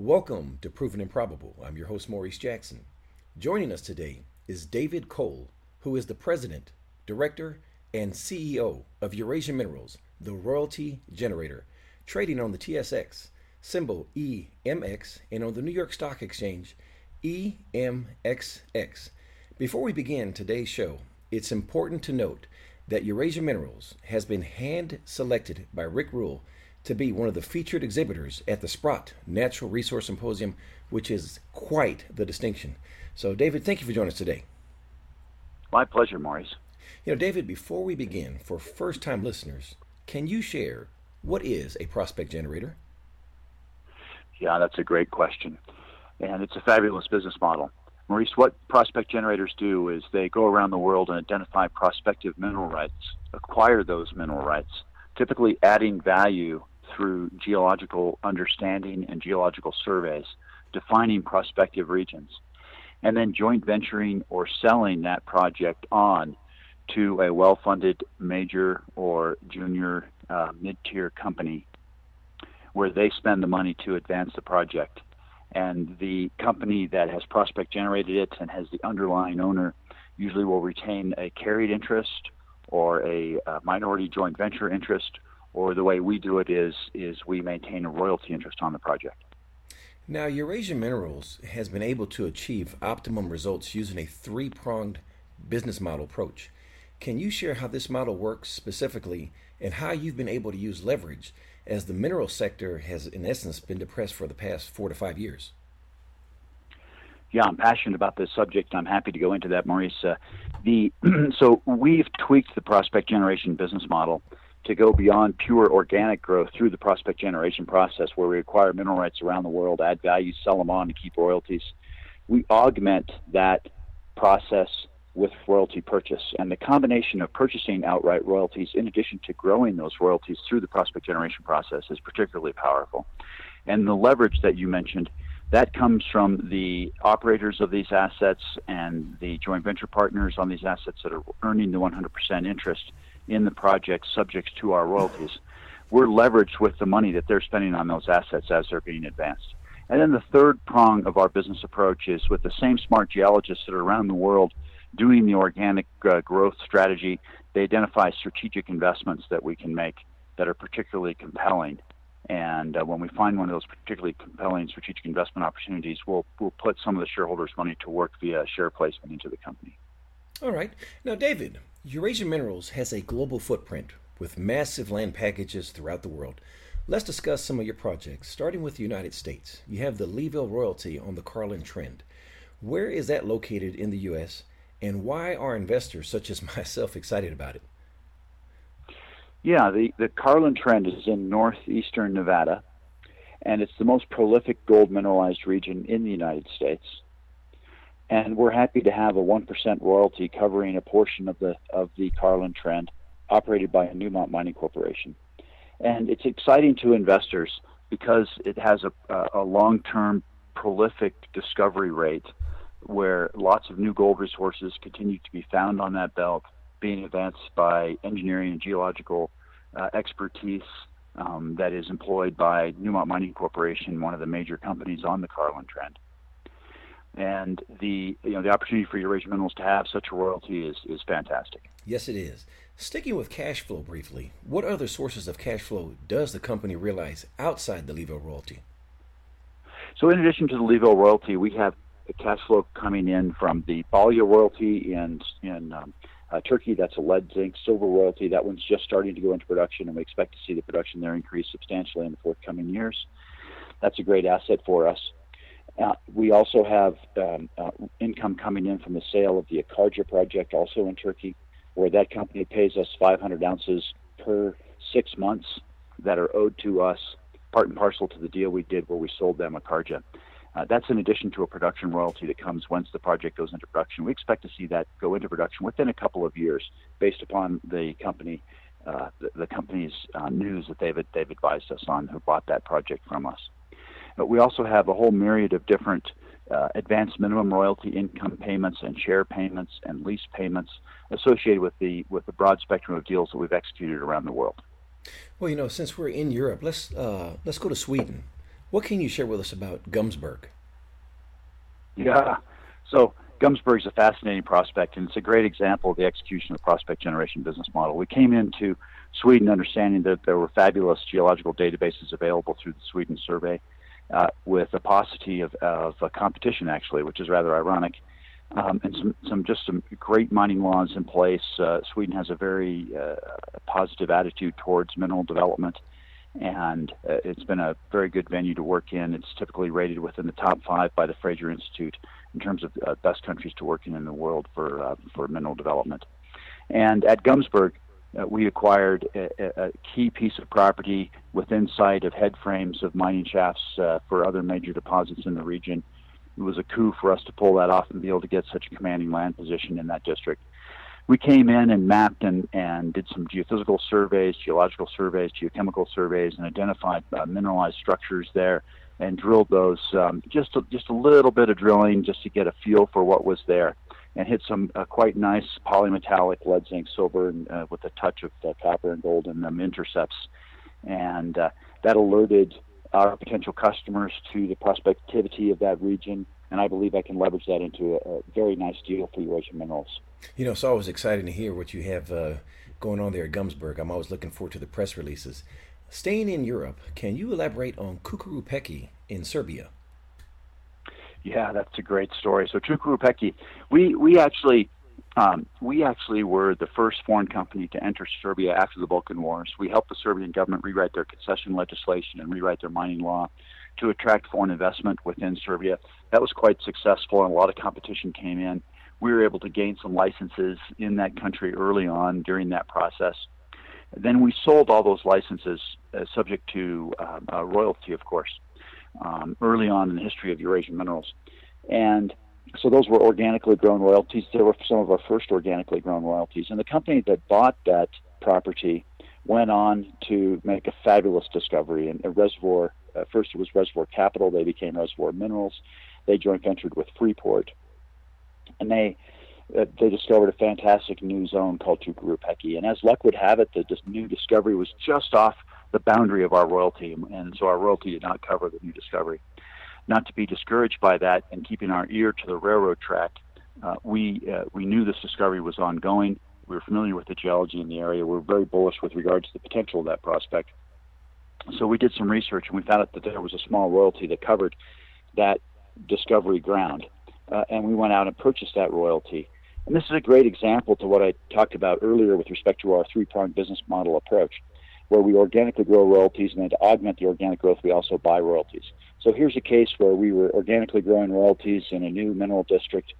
Welcome to Proven and Probable. I'm your host, Maurice Jackson. Joining us today is David Cole, who is the president, director, and CEO of Eurasia Minerals, the royalty generator, trading on the TSX, symbol EMX, and on the New York Stock Exchange, EMXX. Before we begin today's show, it's important to note that Eurasia Minerals has been hand selected by Rick Rule to be one of the featured exhibitors at the Sprott Natural Resource Symposium, which is quite the distinction. So, David, thank you for joining us today. My pleasure, Maurice. You know, David, before we begin, for first time listeners, can you share what is a prospect generator? Yeah, that's a great question. And it's a fabulous business model. Maurice, what prospect generators do is they go around the world and identify prospective mineral rights, acquire those mineral rights, typically adding value through geological understanding and geological surveys, defining prospective regions, and then joint venturing or selling that project on to a well funded major or junior uh, mid tier company where they spend the money to advance the project. And the company that has prospect generated it and has the underlying owner usually will retain a carried interest or a, a minority joint venture interest or the way we do it is is we maintain a royalty interest on the project. Now, Eurasia Minerals has been able to achieve optimum results using a three-pronged business model approach. Can you share how this model works specifically and how you've been able to use leverage as the mineral sector has, in essence, been depressed for the past four to five years? Yeah, I'm passionate about this subject. I'm happy to go into that, Maurice. Uh, the so we've tweaked the prospect generation business model to go beyond pure organic growth through the prospect generation process where we acquire mineral rights around the world, add value, sell them on, and keep royalties. We augment that process with royalty purchase. And the combination of purchasing outright royalties in addition to growing those royalties through the prospect generation process is particularly powerful. And the leverage that you mentioned, that comes from the operators of these assets and the joint venture partners on these assets that are earning the 100% interest in the project subject to our royalties. We're leveraged with the money that they're spending on those assets as they're being advanced. And then the third prong of our business approach is with the same smart geologists that are around the world doing the organic uh, growth strategy, they identify strategic investments that we can make that are particularly compelling. And uh, when we find one of those particularly compelling strategic investment opportunities, we'll, we'll put some of the shareholders' money to work via share placement into the company. All right. Now, David, Eurasia Minerals has a global footprint with massive land packages throughout the world. Let's discuss some of your projects, starting with the United States. You have the Leeville royalty on the Carlin Trend. Where is that located in the U.S., and why are investors such as myself excited about it? Yeah, the, the Carlin Trend is in northeastern Nevada, and it's the most prolific gold mineralized region in the United States and we're happy to have a 1% royalty covering a portion of the of the Carlin Trend operated by Newmont Mining Corporation. And it's exciting to investors because it has a, a long-term prolific discovery rate where lots of new gold resources continue to be found on that belt, being advanced by engineering and geological uh, expertise um, that is employed by Newmont Mining Corporation, one of the major companies on the Carlin Trend and the you know the opportunity for Eurasia Minerals to have such a royalty is is fantastic. Yes, it is. Sticking with cash flow briefly, what other sources of cash flow does the company realize outside the Leeville royalty? So, in addition to the Leeville royalty, we have cash flow coming in from the Balya royalty in in um, uh, Turkey. That's a lead, zinc, silver royalty. That one's just starting to go into production, and we expect to see the production there increase substantially in the forthcoming years. That's a great asset for us. Uh, we also have um, uh, income coming in from the sale of the Akarca project, also in Turkey, where that company pays us 500 ounces per six months that are owed to us, part and parcel to the deal we did where we sold them Akarca. Uh, that's in addition to a production royalty that comes once the project goes into production. We expect to see that go into production within a couple of years, based upon the company, uh, the, the, company's uh, news that they've they've advised us on, who bought that project from us. But we also have a whole myriad of different uh, advanced minimum royalty income payments and share payments and lease payments associated with the with the broad spectrum of deals that we've executed around the world. Well, you know, since we're in Europe, let's uh, let's go to Sweden. What can you share with us about Gumsberg? Yeah. So Gumsberg is a fascinating prospect, and it's a great example of the execution of the prospect generation business model. We came into Sweden understanding that there were fabulous geological databases available through the Sweden survey, uh, with a paucity of, of uh, competition, actually, which is rather ironic. Um, and some, some just some great mining laws in place. Uh, Sweden has a very uh, positive attitude towards mineral development, and uh, it's been a very good venue to work in. It's typically rated within the top five by the Fraser Institute in terms of uh, best countries to work in in the world for uh, for mineral development. And at Gumsberg, uh, we acquired a, a, key piece of property within sight of head frames of mining shafts uh, for other major deposits in the region. It was a coup for us to pull that off and be able to get such a commanding land position in that district. We came in and mapped and, and did some geophysical surveys, geological surveys, geochemical surveys, and identified uh, mineralized structures there and drilled those um, just a, just a little bit of drilling just to get a feel for what was there, and hit some uh, quite nice polymetallic lead, zinc, silver, and, uh, with a touch of uh, copper and gold in them intercepts, and uh, that alerted our potential customers to the prospectivity of that region. And I believe I can leverage that into a, a very nice deal for Eurasian Minerals. You know, it's always exciting to hear what you have uh, going on there at Gumsberg. I'm always looking forward to the press releases. Staying in Europe, can you elaborate on Cukaru Peki in Serbia? Yeah, that's a great story. So Cukaru Peki, we we actually um, we actually were the first foreign company to enter Serbia after the Balkan Wars. We helped the Serbian government rewrite their concession legislation and rewrite their mining law to attract foreign investment within Serbia. That was quite successful, and a lot of competition came in. We were able to gain some licenses in that country early on during that process. Then we sold all those licenses, uh, subject to uh, uh, royalty, of course, um, early on in the history of Eurasian minerals. And so those were organically grown royalties. They were some of our first organically grown royalties. And the company that bought that property went on to make a fabulous discovery. And a reservoir, uh, first it was Reservoir Capital, they became Reservoir Minerals. They joint ventured with Freeport. And they uh, they discovered a fantastic new zone called Cukaru Peki. And as luck would have it, the new discovery was just off the boundary of our royalty, and so our royalty did not cover the new discovery. Not to be discouraged by that, and keeping our ear to the railroad track, uh, we uh, we knew this discovery was ongoing. We were familiar with the geology in the area. We were very bullish with regards to the potential of that prospect. So we did some research, and we found out that there was a small royalty that covered that discovery ground, uh, and we went out and purchased that royalty and this is a great example to what I talked about earlier with respect to our three pronged business model approach, where we organically grow royalties and then to augment the organic growth, we also buy royalties. So here's a case where we were organically growing royalties in a new mineral district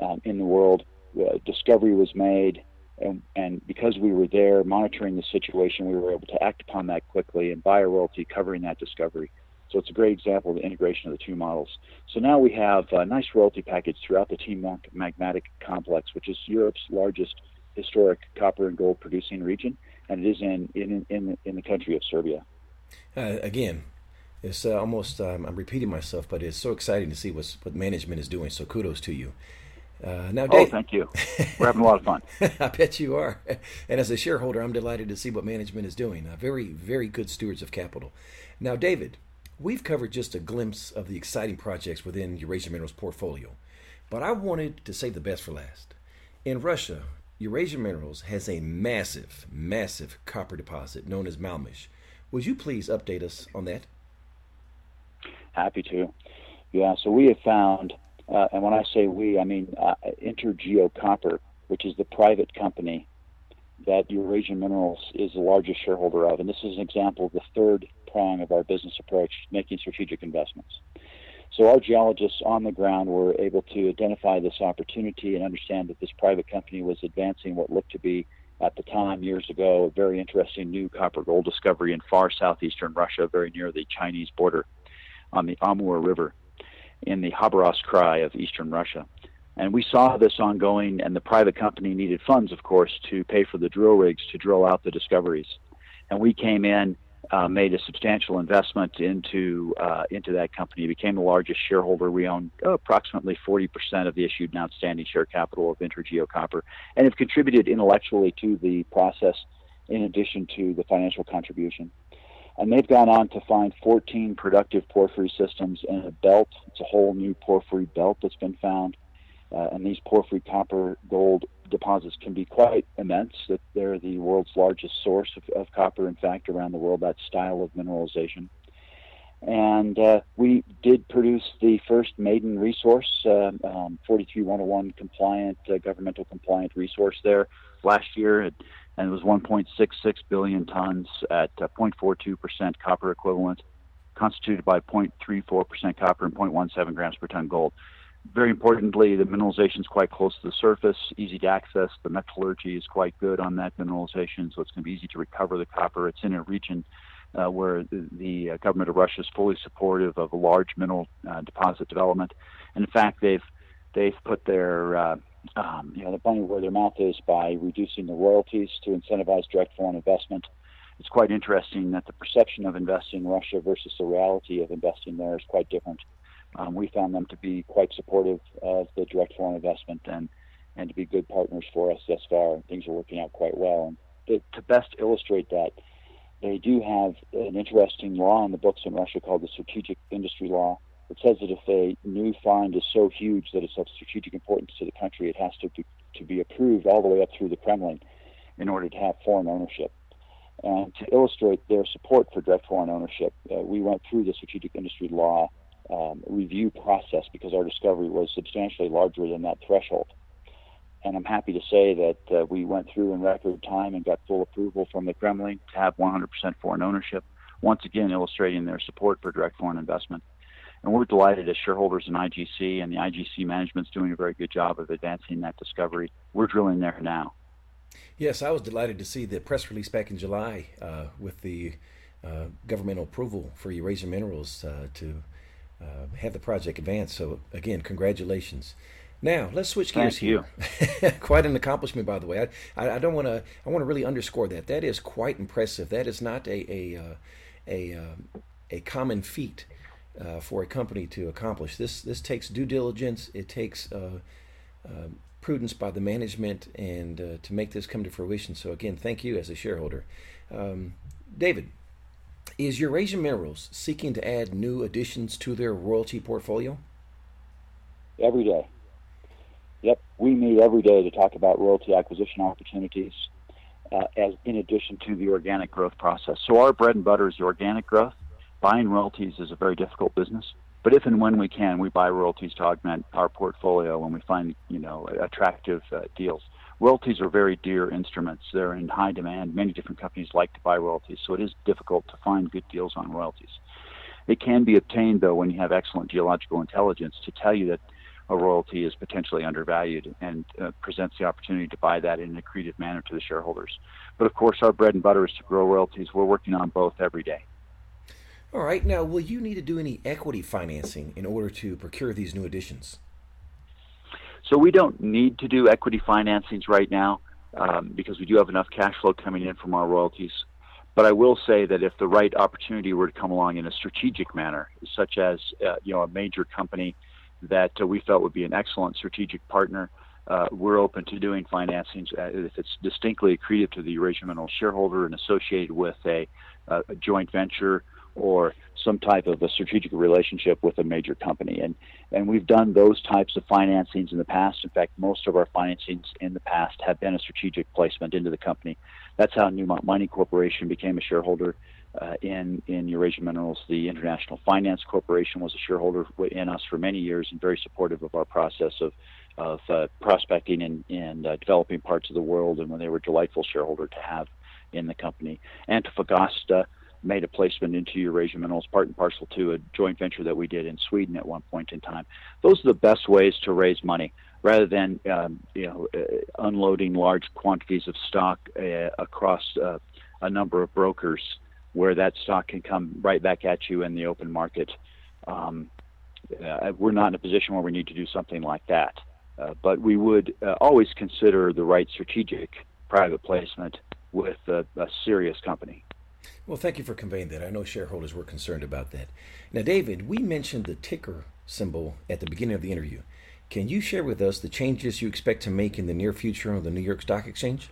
um, in the world. Uh, discovery was made, and, and, because we were there monitoring the situation, we were able to act upon that quickly and buy a royalty covering that discovery. So it's a great example of the integration of the two models. So now we have a nice royalty package throughout the Timok magmatic complex, which is Europe's largest historic copper and gold producing region, and it is in in in, in the country of Serbia. Uh, again, it's uh, almost um, I'm repeating myself, but it's so exciting to see what's, what management is doing. So kudos to you. Uh, now, Dave, oh, thank you. We're having a lot of fun. I bet you are. And as a shareholder, I'm delighted to see what management is doing. Uh, very, very good stewards of capital. Now, David, We've covered just a glimpse of the exciting projects within Eurasia Minerals' portfolio, but I wanted to save the best for last. In Russia, Eurasia Minerals has a massive, massive copper deposit known as Malmyzh. Would you please update us on that? Happy to. Yeah, so we have found, uh, and when I say we, I mean uh, Intergeo Copper, which is the private company that Eurasian Minerals is the largest shareholder of. And this is an example of the third prong of our business approach, making strategic investments. So our geologists on the ground were able to identify this opportunity and understand that this private company was advancing what looked to be, at the time, years ago, a very interesting new copper gold discovery in far southeastern Russia, very near the Chinese border on the Amur River in the Khabarovsk Krai of eastern Russia. And we saw this ongoing, and the private company needed funds, of course, to pay for the drill rigs to drill out the discoveries. And we came in, uh, made a substantial investment into uh, into that company, became the largest shareholder. We own oh, approximately 40% of the issued and outstanding share capital of Intergeo Copper, and have contributed intellectually to the process, in addition to the financial contribution. And they've gone on to find 14 productive porphyry systems in a belt. It's a whole new porphyry belt that's been found. Uh, and these porphyry copper gold deposits can be quite immense. That they're the world's largest source of, of copper, in fact, around the world. That style of mineralization. And uh, we did produce the first maiden resource, uh, um, 43101 compliant, uh, governmental compliant resource there last year. and it was 1.66 billion tons at 0.42% uh, copper equivalent, constituted by 0.34% copper and 0.17 grams per ton gold. Very importantly, the mineralization is quite close to the surface, easy to access. The metallurgy is quite good on that mineralization, so it's going to be easy to recover the copper. It's in a region uh, where the, the uh, government of Russia is fully supportive of a large mineral uh, deposit development. And in fact, they've they've put their uh, um, you know the money where their mouth is by reducing the royalties to incentivize direct foreign investment. It's quite interesting that the perception of investing in Russia versus the reality of investing there is quite different. Um, we found them to be quite supportive of the direct foreign investment and and to be good partners for us thus far. Things are working out quite well. And to, best illustrate that, they do have an interesting law in the books in Russia called the Strategic Industry Law. It says that if a new find is so huge that it's of strategic importance to the country, it has to be, to be approved all the way up through the Kremlin in order to have foreign ownership. And to illustrate their support for direct foreign ownership, uh, we went through the Strategic Industry Law um, review process because our discovery was substantially larger than that threshold. And I'm happy to say that uh, we went through in record time and got full approval from the Kremlin to have 100% foreign ownership, once again illustrating their support for direct foreign investment. And we're delighted as shareholders in IGC, and the IGC management's doing a very good job of advancing that discovery. We're drilling there now. Yes, I was delighted to see the press release back in July uh, with the uh, governmental approval for Eurasian Minerals uh, to uh, have the project advance. So, again, congratulations. Now let's switch gears here. quite an accomplishment, by the way. I, I, I don't want to. I want to really underscore that. That is quite impressive. That is not a a uh, a, uh, a common feat uh, for a company to accomplish. This this takes due diligence. It takes uh, uh, prudence by the management, and uh, to make this come to fruition. So again, thank you as a shareholder, um, David. Is Eurasian Minerals seeking to add new additions to their royalty portfolio? Every day. Yep, we meet every day to talk about royalty acquisition opportunities uh, as in addition to the organic growth process. So our bread and butter is the organic growth. Buying royalties is a very difficult business, but if and when we can, we buy royalties to augment our portfolio when we find you know attractive uh, deals. Royalties are very dear instruments. They're in high demand. Many different companies like to buy royalties, so it is difficult to find good deals on royalties. It can be obtained though when you have excellent geological intelligence to tell you that a royalty is potentially undervalued and uh, presents the opportunity to buy that in an accretive manner to the shareholders. But of course, our bread and butter is to grow royalties. We're working on both every day. All right. Now, will you need to do any equity financing in order to procure these new additions? So we don't need to do equity financings right now um, because we do have enough cash flow coming in from our royalties. But I will say that if the right opportunity were to come along in a strategic manner, such as uh, you know a major company that uh, we felt would be an excellent strategic partner. Uh, we're open to doing financings if it's distinctly accretive to the Eurasian Mineral shareholder and associated with a, a joint venture or some type of a strategic relationship with a major company. And, and we've done those types of financings in the past. In fact, most of our financings in the past have been a strategic placement into the company. That's how Newmont Mining Corporation became a shareholder uh, in in Eurasian Minerals. The International Finance Corporation was a shareholder in us for many years and very supportive of our process of of uh, prospecting and, and uh, developing parts of the world, and when they were a delightful shareholder to have in the company. Antofagasta made a placement into Eurasian Minerals, part and parcel to a joint venture that we did in Sweden at one point in time. Those are the best ways to raise money, rather than um, you know uh, unloading large quantities of stock uh, across uh, a number of brokers where that stock can come right back at you in the open market. Um, uh, we're not in a position where we need to do something like that, uh, but we would uh, always consider the right strategic private placement with a, a serious company. Well, thank you for conveying that. I know shareholders were concerned about that. Now, David, we mentioned the ticker symbol at the beginning of the interview. Can you share with us the changes you expect to make in the near future on the New York Stock Exchange?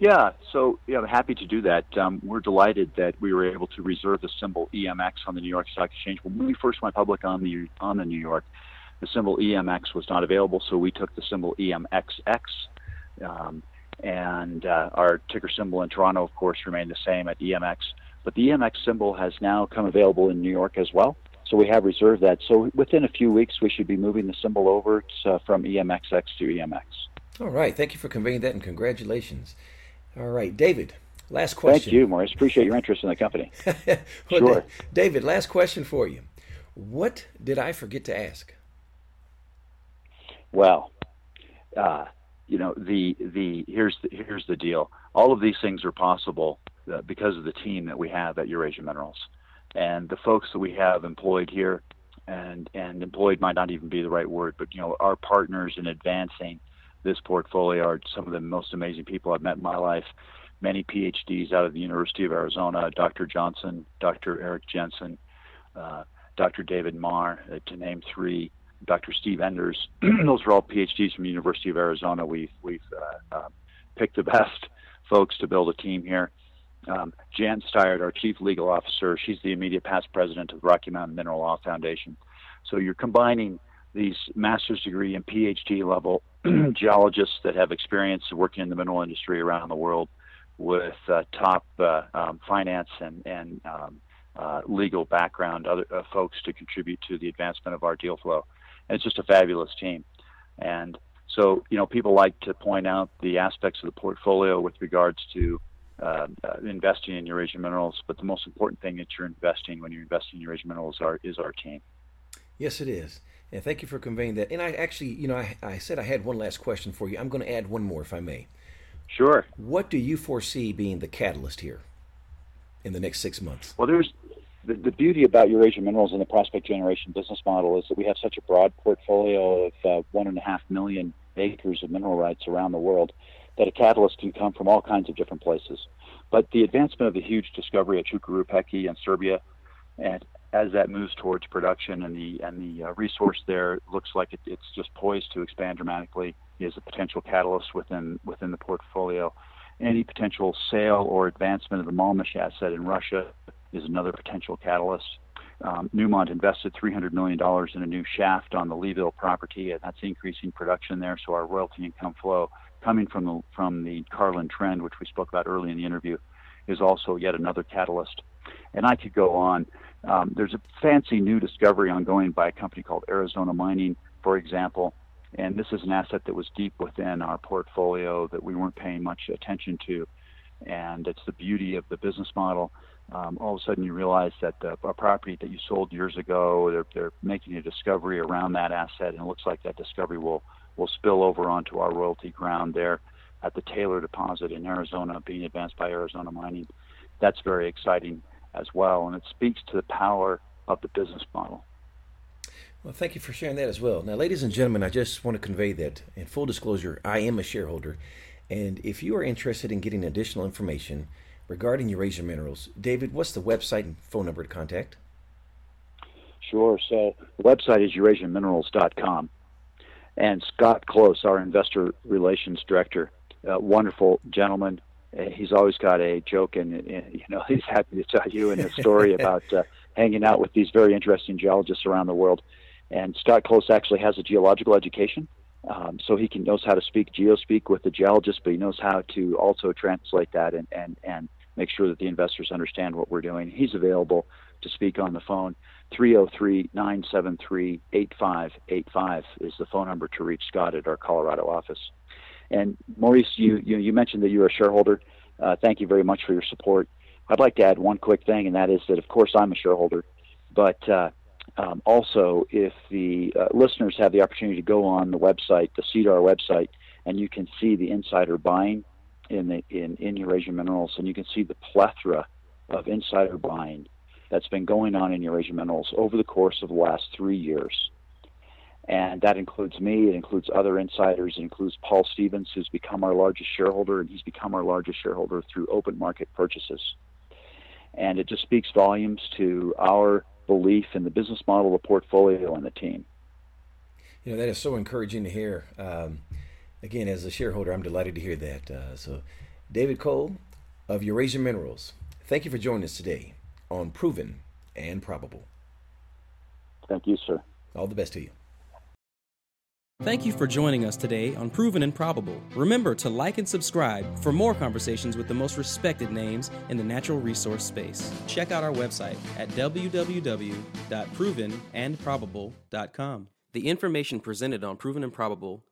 Yeah, so yeah, I'm happy to do that. Um, we're delighted that we were able to reserve the symbol EMX on the New York Stock Exchange. When we first went public on the on the New York, the symbol EMX was not available, so we took the symbol EMXX. Um, and uh, our ticker symbol in Toronto, of course, remained the same at EMX. But the EMX symbol has now come available in New York as well. So we have reserved that. So within a few weeks, we should be moving the symbol over to, uh, from EMXX to EMX. All right. Thank you for conveying that and congratulations. All right, David. Last question. Thank you, Maurice. Appreciate your interest in the company. well, sure. David, last question for you. What did I forget to ask? Well, uh, you know, the the here's the, here's the deal. All of these things are possible uh, because of the team that we have at Eurasia Minerals, and the folks that we have employed here, and and employed might not even be the right word, but you know, our partners in advancing this portfolio are some of the most amazing people I've met in my life. Many PhDs out of the University of Arizona, Dr. Johnson, Dr. Eric Jensen, uh, Dr. David Marr, uh, to name three, Dr. Steve Enders. Those are all PhDs from University of Arizona. We've, we've uh, uh, picked the best folks to build a team here. Um, Jan Steiert, our chief legal officer, she's the immediate past president of the Rocky Mountain Mineral Law Foundation. So you're combining these master's degree and PhD level geologists that have experience working in the mineral industry around the world with uh, top uh, um, finance and, and um, uh, legal background, other uh, folks to contribute to the advancement of our deal flow. It's just a fabulous team. And so, you know, people like to point out the aspects of the portfolio with regards to uh, uh, investing in Eurasian Minerals, but the most important thing that you're investing when you're investing in Eurasian Minerals are, is our team. Yes, it is. And thank you for conveying that. And I actually, you know, I, I said I had one last question for you. I'm going to add one more, if I may. Sure. What do you foresee being the catalyst here in the next six months? Well, there's the, the beauty about Eurasia Minerals and the prospect generation business model is that we have such a broad portfolio of uh, one and a half million acres of mineral rights around the world that a catalyst can come from all kinds of different places. But the advancement of the huge discovery at Cukaru Peki in Serbia and as that moves towards production and the and the uh, resource there looks like it, it's just poised to expand dramatically is a potential catalyst within within the portfolio. Any potential sale or advancement of the Malmyzh asset in Russia is another potential catalyst. Um, Newmont invested $300 million in a new shaft on the Leeville property, and that's increasing production there. So our royalty income flow coming from the from the Carlin trend, which we spoke about early in the interview, is also yet another catalyst. And I could go on. Um, there's a fancy new discovery ongoing by a company called Arizona Mining, for example. And this is an asset that was deep within our portfolio that we weren't paying much attention to. And it's the beauty of the business model. Um, all of a sudden, you realize that a property that you sold years ago, they're, they're making a discovery around that asset, and it looks like that discovery will will spill over onto our royalty ground there at the Taylor deposit in Arizona, being advanced by Arizona Mining. That's very exciting as well, and it speaks to the power of the business model. Well, thank you for sharing that as well. Now, ladies and gentlemen, I just want to convey that in full disclosure, I am a shareholder, and if you are interested in getting additional information regarding Eurasia Minerals, David, what's the website and phone number to contact? Sure. So the website is eurasianminerals.com. And Scott Close, our investor relations director, a wonderful gentleman, he's always got a joke and, and you know he's happy to tell you and a story about uh, hanging out with these very interesting geologists around the world. And Scott Close actually has a geological education, um, so he can knows how to speak geospeak with the geologist, but he knows how to also translate that and and and make sure that the investors understand what we're doing. He's available to speak on the phone. 303-973-8585 is the phone number to reach Scott at our Colorado office. And Maurice, you, you, you mentioned that you're a shareholder. Uh, thank you very much for your support. I'd like to add one quick thing, and that is that, of course, I'm a shareholder, but uh, um, also, if the uh, listeners have the opportunity to go on the website, the SEDAR website, and you can see the insider buying in the in, in Eurasian Minerals, and you can see the plethora of insider buying that's been going on in Eurasian Minerals over the course of the last three years and that includes me. It includes other insiders. It includes Paul Stephens, who's become our largest shareholder, and he's become our largest shareholder through open market purchases. And it just speaks volumes to our belief in the business model, the portfolio, and the team. You know that is so encouraging to hear. Um, again, as a shareholder, I'm delighted to hear that. Uh, so, David Cole of Eurasia Minerals, thank you for joining us today on Proven and Probable. Thank you, sir. All the best to you. Thank you for joining us today on Proven and Probable. Remember to like and subscribe for more conversations with the most respected names in the natural resource space. Check out our website at www.provenandprobable.com. The information presented on Proven and Probable